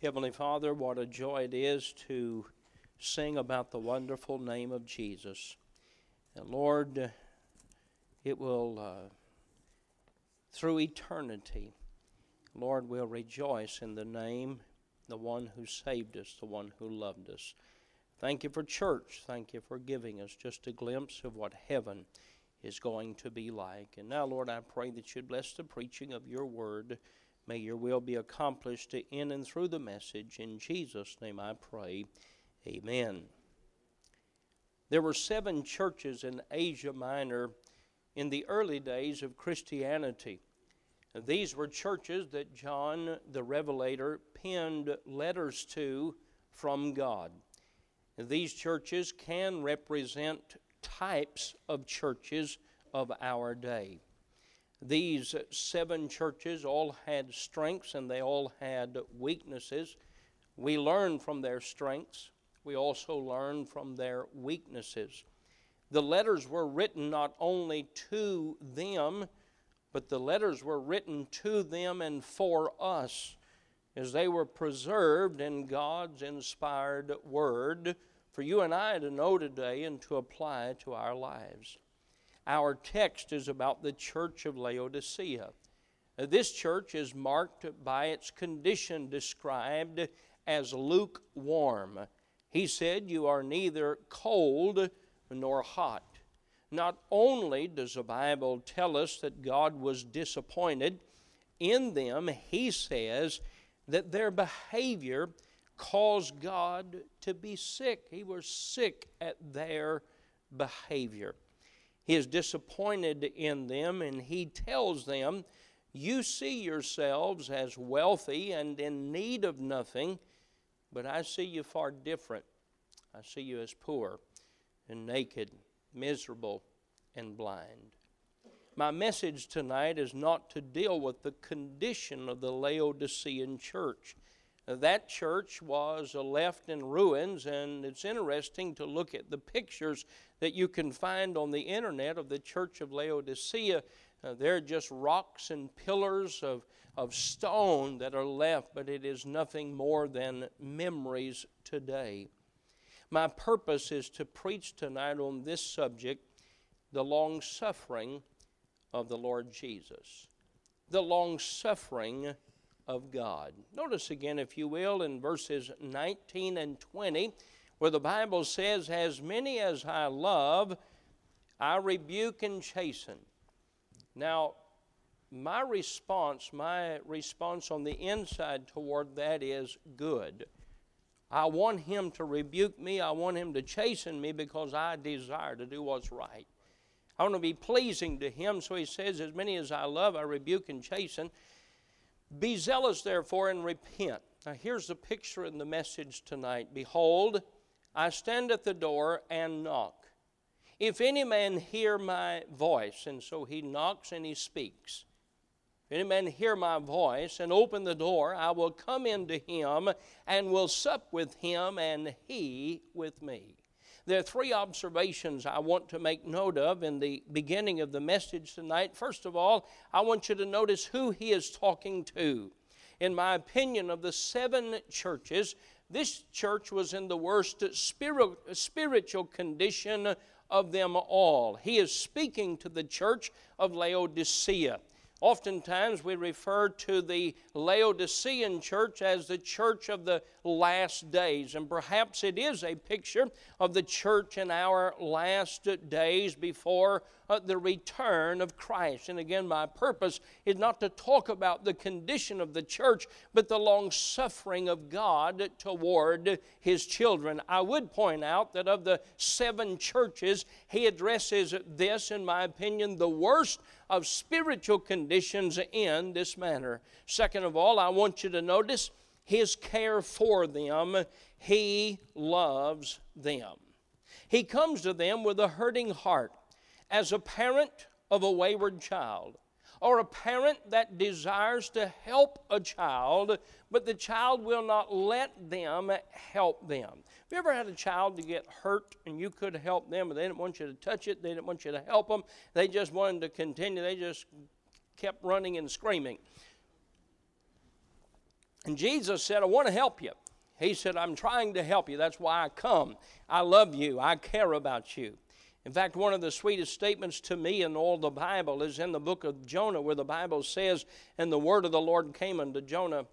Heavenly Father, what a joy it is to sing about the wonderful name of Jesus. And Lord, it will, uh, through eternity, Lord, we'll rejoice in the name, the one who saved us, the one who loved us. Thank you for church. Thank you for giving us just a glimpse of what heaven is going to be like. And now, Lord, I pray that you'd bless the preaching of your word. May your will be accomplished in and through the message. In Jesus' name I pray. Amen. There were seven churches in Asia Minor in the early days of Christianity. These were churches that John the Revelator penned letters to from God. These churches can represent types of churches of our day. These seven churches all had strengths and they all had weaknesses. We learn from their strengths, we also learn from their weaknesses. The letters were written not only to them, but the letters were written to them and for us as they were preserved in God's inspired word for you and I to know today and to apply to our lives. Our text is about the church of Laodicea. This church is marked by its condition described as lukewarm. He said, You are neither cold nor hot. Not only does the Bible tell us that God was disappointed in them, he says that their behavior caused God to be sick. He was sick at their behavior. He is disappointed in them, and he tells them, You see yourselves as wealthy and in need of nothing, but I see you far different. I see you as poor and naked, miserable, and blind. My message tonight is not to deal with the condition of the Laodicean church. That church was left in ruins, and it's interesting to look at the pictures that you can find on the internet of the church of Laodicea. Uh, they're just rocks and pillars of, of stone that are left, but it is nothing more than memories today. My purpose is to preach tonight on this subject the long suffering of the Lord Jesus. The long suffering of God. Notice again, if you will, in verses 19 and 20, where the Bible says, As many as I love, I rebuke and chasten. Now, my response, my response on the inside toward that is good. I want him to rebuke me. I want him to chasten me because I desire to do what's right. I want to be pleasing to him. So he says, As many as I love, I rebuke and chasten. Be zealous, therefore, and repent. Now, here's the picture in the message tonight Behold, I stand at the door and knock. If any man hear my voice, and so he knocks and he speaks. If any man hear my voice and open the door, I will come into him and will sup with him and he with me. There are three observations I want to make note of in the beginning of the message tonight. First of all, I want you to notice who he is talking to. In my opinion, of the seven churches, this church was in the worst spiritual condition of them all. He is speaking to the church of Laodicea. Oftentimes, we refer to the Laodicean church as the church of the last days, and perhaps it is a picture of the church in our last days before uh, the return of Christ. And again, my purpose is not to talk about the condition of the church, but the long suffering of God toward His children. I would point out that of the seven churches, He addresses this, in my opinion, the worst of spiritual conditions in this manner. Second of all, I want you to notice His care for them. He loves them. He comes to them with a hurting heart as a parent of a wayward child or a parent that desires to help a child, but the child will not let them help them. Have you ever had a child to get hurt and you could help them, but they didn't want you to touch it, they didn't want you to help them, they just wanted to continue, they just kept running and screaming. And Jesus said, I want to help you. He said, I'm trying to help you. That's why I come. I love you. I care about you. In fact, one of the sweetest statements to me in all the Bible is in the book of Jonah, where the Bible says, And the word of the Lord came unto Jonah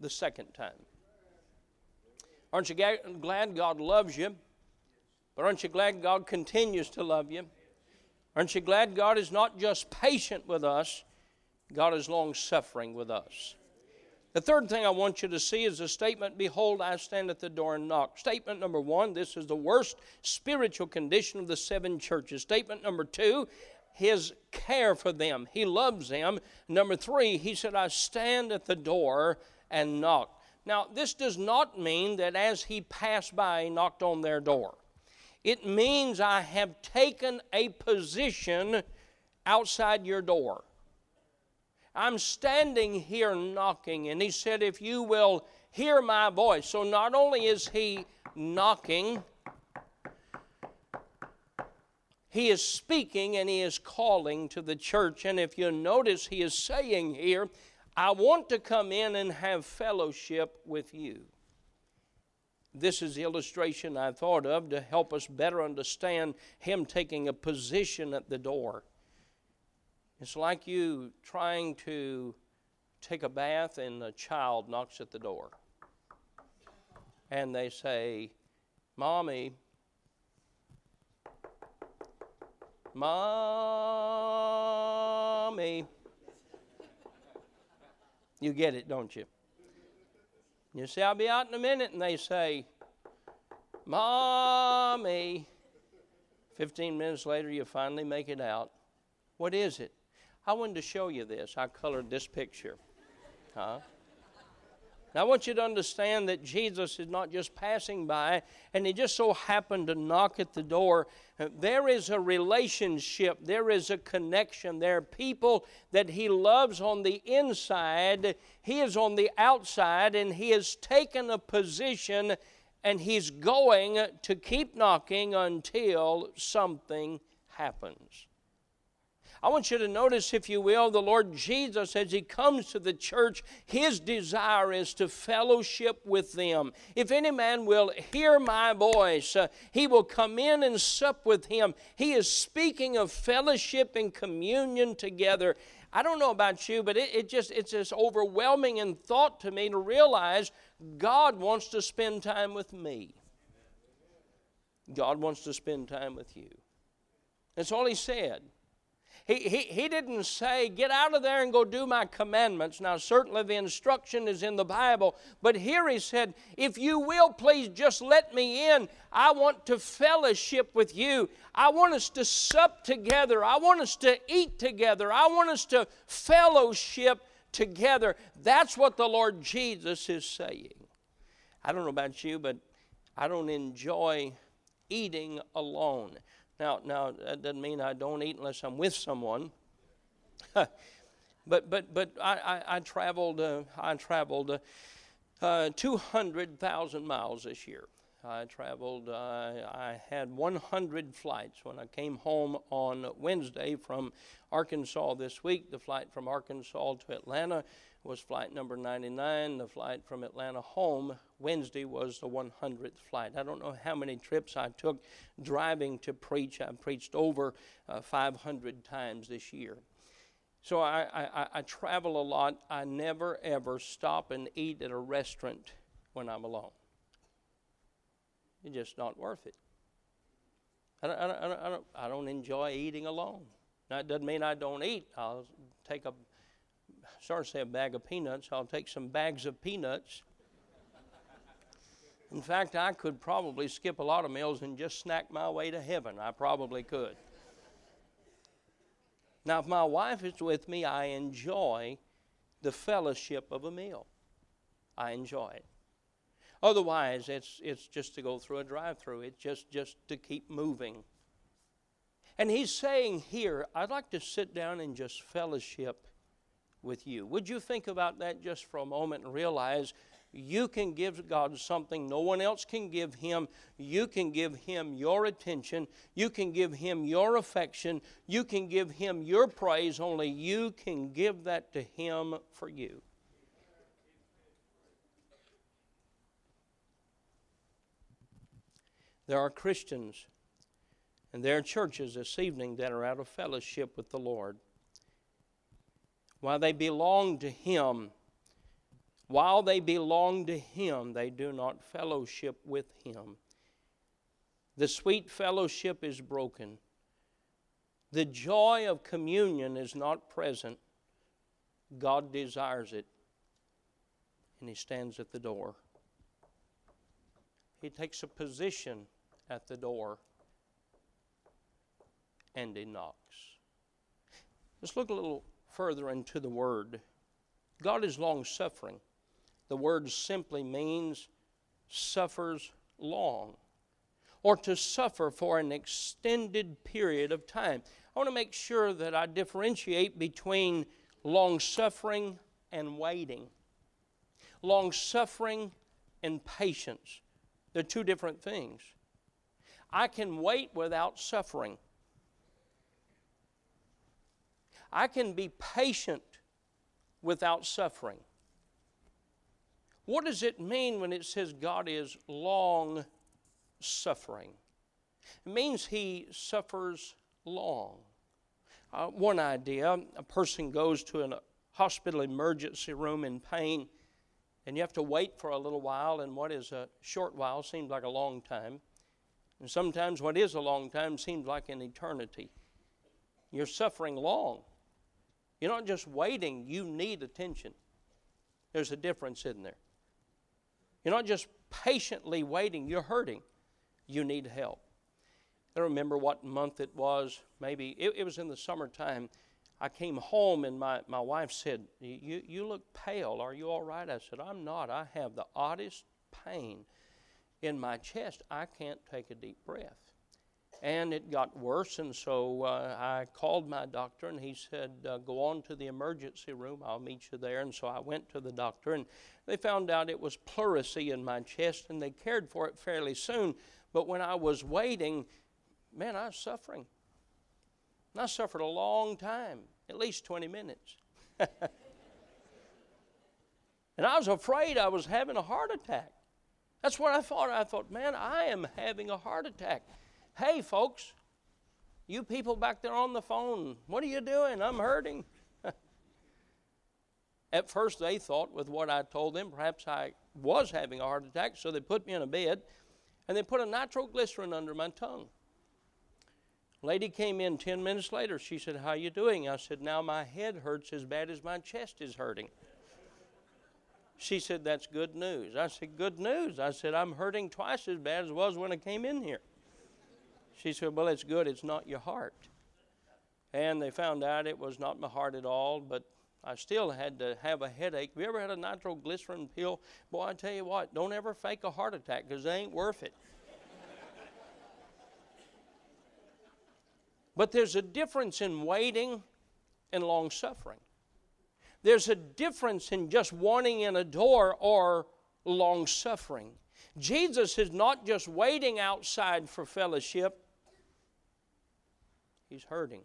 the second time. Aren't you glad God loves you? But aren't you glad God continues to love you? Aren't you glad God is not just patient with us, God is long suffering with us? The third thing I want you to see is the statement, Behold, I stand at the door and knock. Statement number one, this is the worst spiritual condition of the seven churches. Statement number two, his care for them. He loves them. Number three, he said, I stand at the door and knock. Now, this does not mean that as he passed by, he knocked on their door. It means I have taken a position outside your door. I'm standing here knocking. And he said, If you will hear my voice. So not only is he knocking, he is speaking and he is calling to the church. And if you notice, he is saying here, I want to come in and have fellowship with you. This is the illustration I thought of to help us better understand him taking a position at the door. It's like you trying to take a bath and a child knocks at the door. And they say, Mommy, Mommy. You get it, don't you? You say, I'll be out in a minute. And they say, Mommy. 15 minutes later, you finally make it out. What is it? I wanted to show you this. I colored this picture. Huh? Now, I want you to understand that Jesus is not just passing by and he just so happened to knock at the door. There is a relationship, there is a connection. There are people that he loves on the inside, he is on the outside, and he has taken a position and he's going to keep knocking until something happens. I want you to notice, if you will, the Lord Jesus, as He comes to the church, His desire is to fellowship with them. If any man will hear my voice, uh, he will come in and sup with Him. He is speaking of fellowship and communion together. I don't know about you, but it, it just it's just overwhelming in thought to me to realize God wants to spend time with me. God wants to spend time with you. That's all He said. He, he, didn't say, Get out of there and go do my commandments. Now, certainly the instruction is in the Bible, but here he said, If you will, please just let me in. I want to fellowship with you. I want us to sup together. I want us to eat together. I want us to fellowship together. That's what the Lord Jesus is saying. I don't know about you, but I don't enjoy eating alone. Now, now that doesn't mean I don't eat unless I'm with someone. but but but I I, I traveled uh, traveled uh, uh, 200,000 miles this year. I traveled. Uh, I had 100 flights when I came home on Wednesday from Arkansas this week. The flight from Arkansas to Atlanta was flight number 99. The flight from Atlanta home Wednesday was the 100th flight. I don't know how many trips I took driving to preach. I preached over uh, 500 times this year. So I, I, I travel a lot. I never ever stop and eat at a restaurant when I'm alone. It's just not worth it. I don't, I don't, I don't, I don't enjoy eating alone. That doesn't mean I don't eat. I'll take a say a bag of peanuts, I'll take some bags of peanuts. In fact, I could probably skip a lot of meals and just snack my way to heaven. I probably could. Now, if my wife is with me, I enjoy the fellowship of a meal. I enjoy it. Otherwise, it's, it's just to go through a drive through, it's just, just to keep moving. And he's saying here, I'd like to sit down and just fellowship with you. Would you think about that just for a moment and realize you can give God something no one else can give Him. You can give Him your attention. You can give Him your affection. You can give Him your praise. Only you can give that to Him for you. There are Christians and there are churches this evening that are out of fellowship with the Lord. While they belong to Him, while they belong to Him, they do not fellowship with Him. The sweet fellowship is broken. The joy of communion is not present. God desires it, and He stands at the door. He takes a position at the door and He knocks. Let's look a little further into the Word. God is long suffering. The word simply means suffers long or to suffer for an extended period of time. I want to make sure that I differentiate between long suffering and waiting. Long suffering and patience. They're two different things. I can wait without suffering. I can be patient without suffering. What does it mean when it says God is long suffering? It means He suffers long. Uh, one idea a person goes to a hospital emergency room in pain, and you have to wait for a little while, and what is a short while seems like a long time. And sometimes what is a long time seems like an eternity. You're suffering long. You're not just waiting, you need attention. There's a difference in there. You're not just patiently waiting, you're hurting. You need help. I don't remember what month it was. Maybe it, it was in the summertime. I came home and my, my wife said, you, you look pale. Are you all right? I said, I'm not. I have the oddest pain in my chest. I can't take a deep breath and it got worse. And so uh, I called my doctor, and he said, uh, Go on to the emergency room. I'll meet you there. And so I went to the doctor, and they found out it was pleurisy in my chest, and they cared for it fairly soon. But when I was waiting, man, I was suffering. And I suffered a long time, at least 20 minutes. and I was afraid I was having a heart attack. That's what I thought. I thought, man, I am having a heart attack. Hey, folks, you people back there on the phone, what are you doing? I'm hurting. At first, they thought, with what I told them, perhaps I was having a heart attack, so they put me in a bed and they put a nitroglycerin under my tongue. Lady came in 10 minutes later. She said, How you doing? I said, Now my head hurts as bad as my chest is hurting. She said, That's good news. I said, Good news. I said, I'm hurting twice as bad as was when I came in here. She said, Well, it's good, it's not your heart. And they found out it was not my heart at all, but I still had to have a headache. Have you ever had a nitroglycerin pill? Boy, I tell you what, don't ever fake a heart attack because they ain't worth it. but there's a difference in waiting and long suffering. There's a difference in just wanting in a door or long suffering. Jesus is not just waiting outside for fellowship, He's hurting.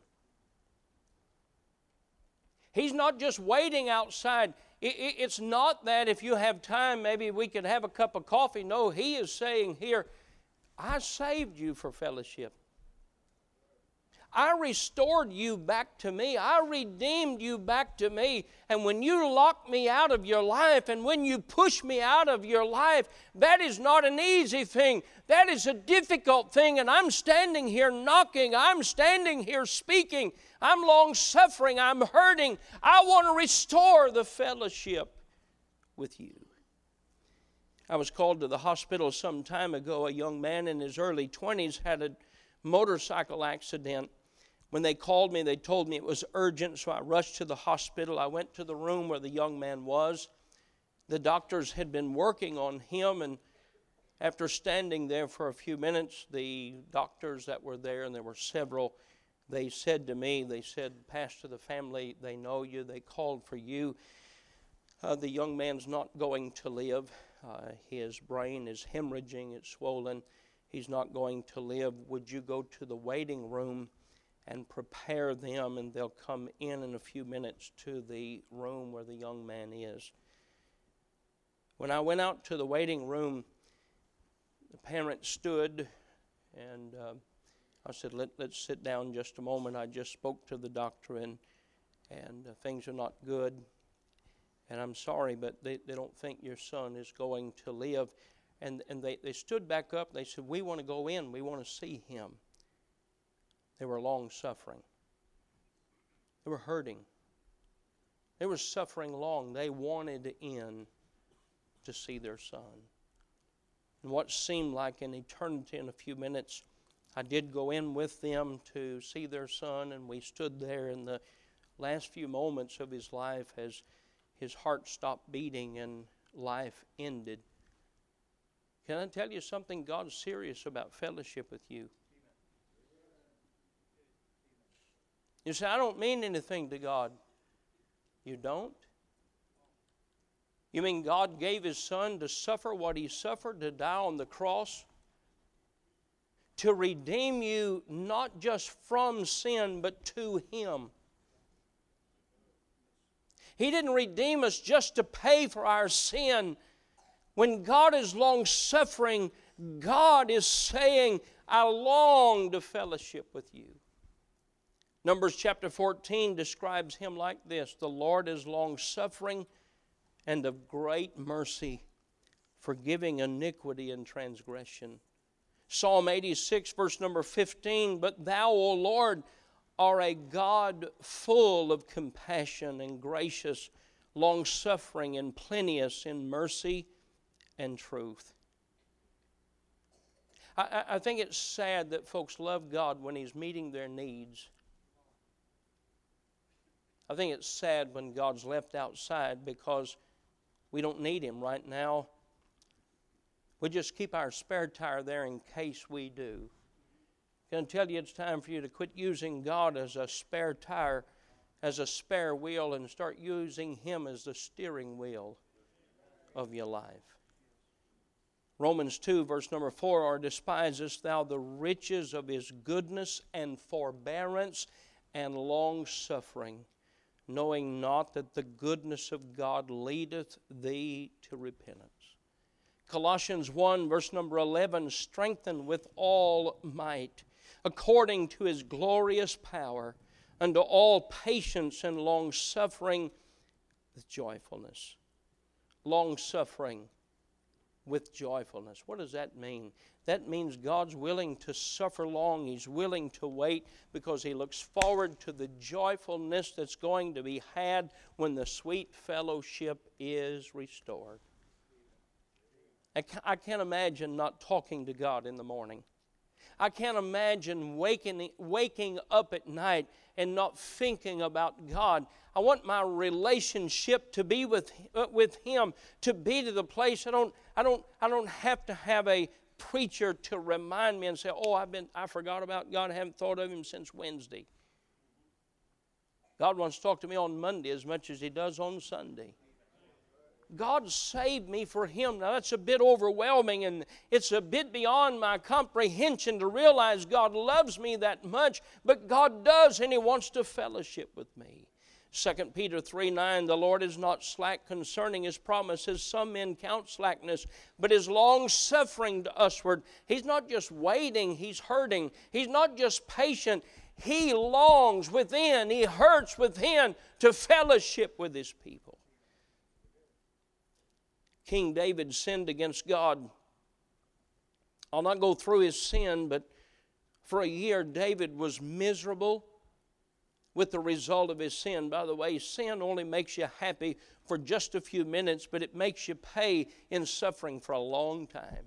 He's not just waiting outside. It's not that if you have time, maybe we could have a cup of coffee. No, He is saying here, I saved you for fellowship. I restored you back to me. I redeemed you back to me. And when you lock me out of your life and when you push me out of your life, that is not an easy thing. That is a difficult thing. And I'm standing here knocking. I'm standing here speaking. I'm long suffering. I'm hurting. I want to restore the fellowship with you. I was called to the hospital some time ago. A young man in his early 20s had a motorcycle accident when they called me, they told me it was urgent, so I rushed to the hospital. I went to the room where the young man was. The doctors had been working on him, and after standing there for a few minutes, the doctors that were there, and there were several, they said to me, they said, Pastor, the family, they know you, they called for you. Uh, the young man's not going to live. Uh, his brain is hemorrhaging, it's swollen. He's not going to live. Would you go to the waiting room? And prepare them, and they'll come in in a few minutes to the room where the young man is. When I went out to the waiting room, the parents stood And uh, I said, Let, let's sit down just a moment. I just spoke to the doctor, and, and uh, things are not good. And I'm sorry, but they, they don't think your son is going to live. And, and they, they stood back up. They said, We want to go in. We want to see him. They were long suffering, they were hurting. They were suffering long. They wanted in to see their son. And what seemed like an eternity in a few minutes, I did go in with them to see their son, and we stood there in the last few moments of his life as his heart stopped beating and life ended. Can I tell you something? God's serious about fellowship with you. You say, I don't mean anything to God. You don't? You mean God gave His Son to suffer what He suffered, to die on the cross? To redeem you not just from sin, but to Him. He didn't redeem us just to pay for our sin. When God is long suffering, God is saying, I long to fellowship with you. Numbers chapter 14 describes him like this The Lord is long suffering and of great mercy, forgiving iniquity and transgression. Psalm 86, verse number 15 But thou, O Lord, are a God full of compassion and gracious, long suffering and plenteous in mercy and truth. I, I, think it's sad that folks love God when He's meeting their needs I think it's sad when God's left outside because we don't need Him right now. We just keep our spare tire there in case we do. Can I tell you it's time for you to quit using God as a spare tire, as a spare wheel, and start using Him as the steering wheel of your life? Romans 2, verse number 4 Or despisest thou the riches of his goodness and forbearance and long suffering? Knowing not that the goodness of God leadeth thee to repentance. Colossians 1, verse number 11 strengthen with all might, according to his glorious power, unto all patience and long suffering with joyfulness. Long suffering with joyfulness. What does that mean? that means God's willing to suffer long. He's willing to wait because He looks forward to the joyfulness that's going to be had when the sweet fellowship is restored. I can't imagine not talking to God in the morning. I can't imagine waking, waking up at night and not thinking about God. I want my relationship to be with, uh, with Him, to be to the place I don't, I, don't, I don't have to have a preacher to remind me and say, "Oh, I've been I forgot about God. I haven't thought of him since Wednesday." God wants to talk to me on Monday as much as he does on Sunday. God saved me for him. Now that's a bit overwhelming and it's a bit beyond my comprehension to realize God loves me that much, but God does and he wants to fellowship with me. 2 Peter 3 9, the Lord is not slack concerning his promises. Some men count slackness, but is long suffering to usward. He's not just waiting, he's hurting. He's not just patient, he longs within, he hurts within to fellowship with his people. King David sinned against God. I'll not go through his sin, but for a year, David was miserable with the result of his sin. By the way, sin only makes you happy for just a few minutes, but it makes you pay in suffering for a long time.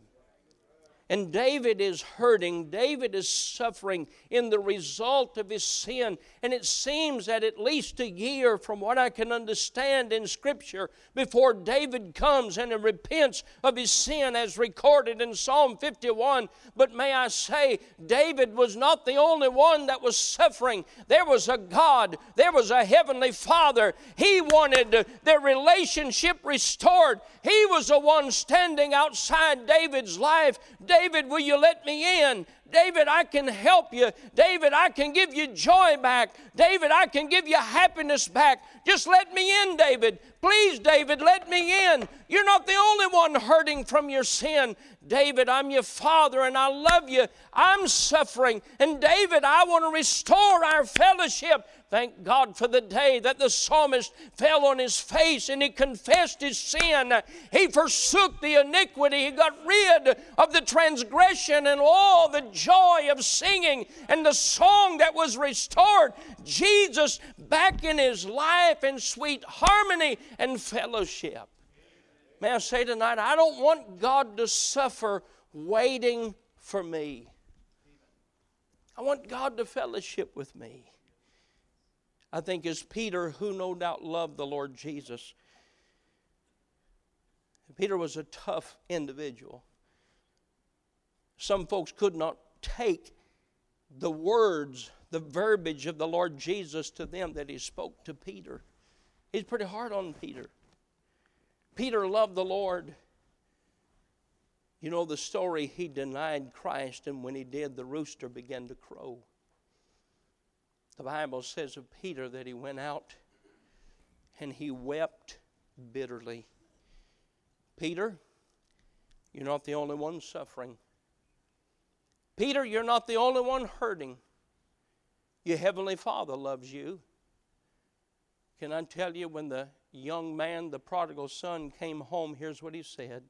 And David is hurting. David is suffering in the result of his sin. And it seems that at least a year, from what I can understand in Scripture, before David comes and repents of his sin as recorded in Psalm 51. But may I say, David was not the only one that was suffering. There was a God, there was a heavenly Father. He wanted their relationship restored. He was the one standing outside David's life. David, will you let me in? David, I can help you. David, I can give you joy back. David, I can give you happiness back. Just let me in, David. Please, David, let me in. You're not the only one hurting from your sin. David, I'm your father and I love you. I'm suffering. And David, I want to restore our fellowship. Thank God for the day that the psalmist fell on his face and he confessed his sin. He forsook the iniquity. He got rid of the transgression and all the joy of singing and the song that was restored. Jesus back in his life in sweet harmony and fellowship. May I say tonight, I don't want God to suffer waiting for me. I want God to fellowship with me. I think is Peter, who no doubt loved the Lord Jesus, Peter was a tough individual. Some folks could not take the words, the verbiage of the Lord Jesus to them that he spoke to Peter. He's pretty hard on Peter. Peter loved the Lord. You know the story, he denied Christ, and when he did, the rooster began to crow. The Bible says of Peter that he went out and he wept bitterly. Peter, you're not the only one suffering. Peter, you're not the only one hurting. Your Heavenly Father loves you. Can I tell you, when the young man, the prodigal son, came home, here's what he said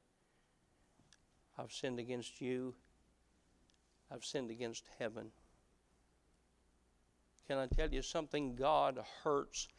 I've sinned against you, I've sinned against heaven. Can I tell you something? God hurts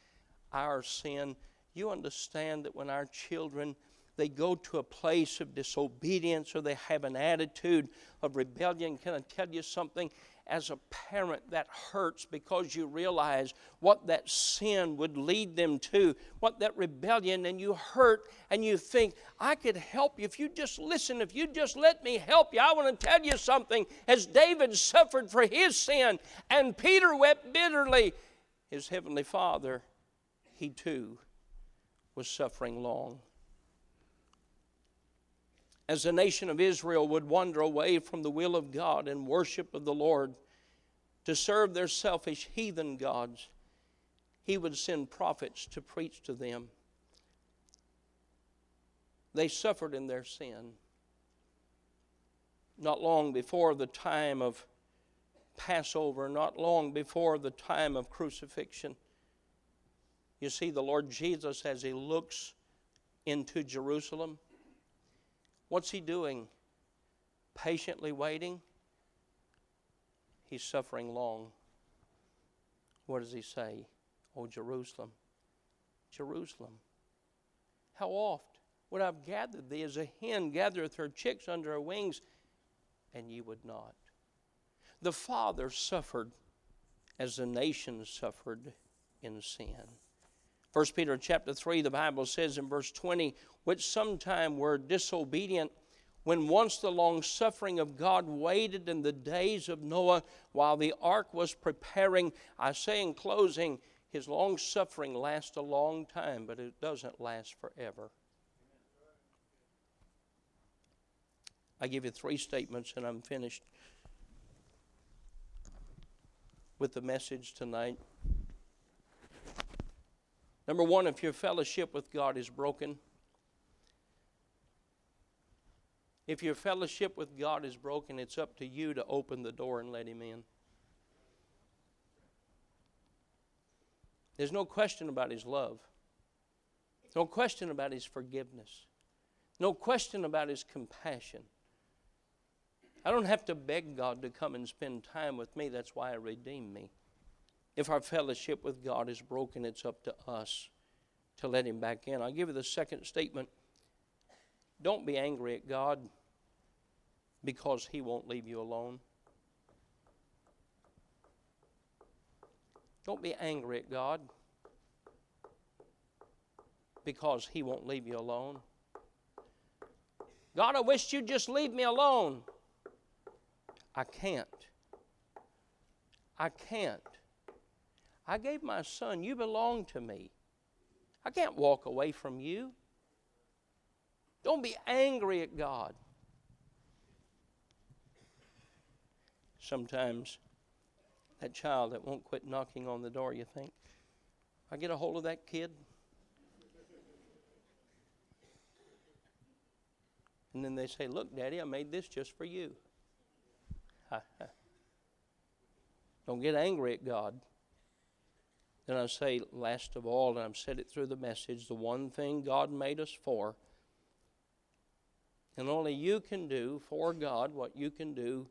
our sin. You understand that when our children they go to a place of disobedience or they have an attitude of rebellion, can I tell you something? As a parent, that hurts because you realize what that sin would lead them to, what that rebellion, and you hurt and you think, I could help you if you just listen, if you just let me help you. I want to tell you something. As David suffered for his sin and Peter wept bitterly, his heavenly Father, he too was suffering long as the nation of Israel would wander away from the will of God and worship of the Lord to serve their selfish heathen gods, he would send prophets to preach to them. They suffered in their sin. Not long before the time of Passover, not long before the time of crucifixion, you see the Lord Jesus as he looks into Jerusalem What's he doing? Patiently waiting? He's suffering long. What does he say? Oh, Jerusalem, Jerusalem, how oft would I have gathered thee as a hen gathereth her chicks under her wings, and ye would not? The Father suffered as the nations suffered in sin. 1 Peter chapter 3, the Bible says in verse 20, which sometime were disobedient, when once the long suffering of God waited in the days of Noah while the ark was preparing. I say in closing, his long suffering lasts a long time, but it doesn't last forever. I give you three statements and I'm finished with the message tonight. Number one, if your fellowship with God is broken, if your fellowship with God is broken, it's up to you to open the door and let Him in. There's no question about His love, no question about His forgiveness, no question about His compassion. I don't have to beg God to come and spend time with me. That's why He redeemed me. If our fellowship with God is broken, it's up to us to let Him back in. I'll give you the second statement. Don't be angry at God because He won't leave you alone. Don't be angry at God because He won't leave you alone. God, I wish you'd just leave me alone. I can't. I can't. I gave my son, you belong to me. I can't walk away from you. Don't be angry at God. sometimes that child that won't quit knocking on the door, you think, I get a hold of that kid? And then they say, Look, Daddy, I made this just for you. Don't get angry at God. Then I say, last of all, and I've said it through the message, the one thing God made us for, and only you can do for God what you can do,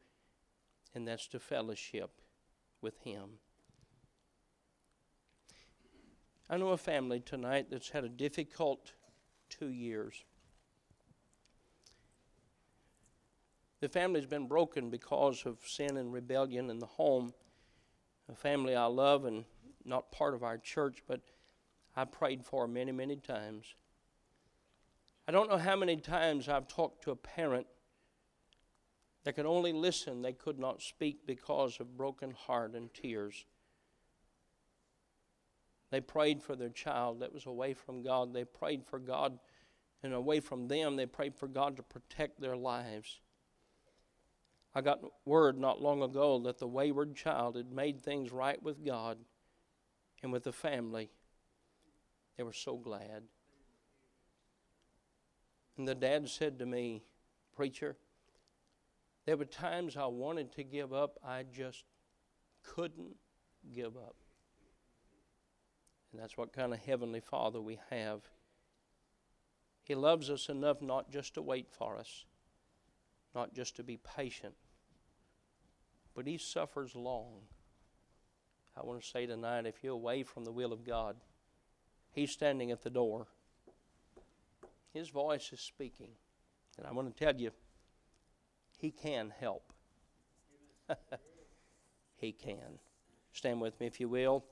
and that's to fellowship with Him. I know a family tonight that's had a difficult two years. The family's been broken because of sin and rebellion in the home. A family I love and not part of our church, but I prayed for many, many times. I don't know how many times I've talked to a parent that could only listen, they could not speak because of broken heart and tears. They prayed for their child that was away from God. They prayed for God and away from them. They prayed for God to protect their lives. I got word not long ago that the wayward child had made things right with God and with the family. They were so glad. And the dad said to me, Preacher, there were times I wanted to give up, I just couldn't give up. And that's what kind of Heavenly Father we have. He loves us enough not just to wait for us, not just to be patient, but He suffers long. I want to say tonight if you're away from the will of God, He's standing at the door. His voice is speaking. And I want to tell you, He can help. he can. Stand with me if you will.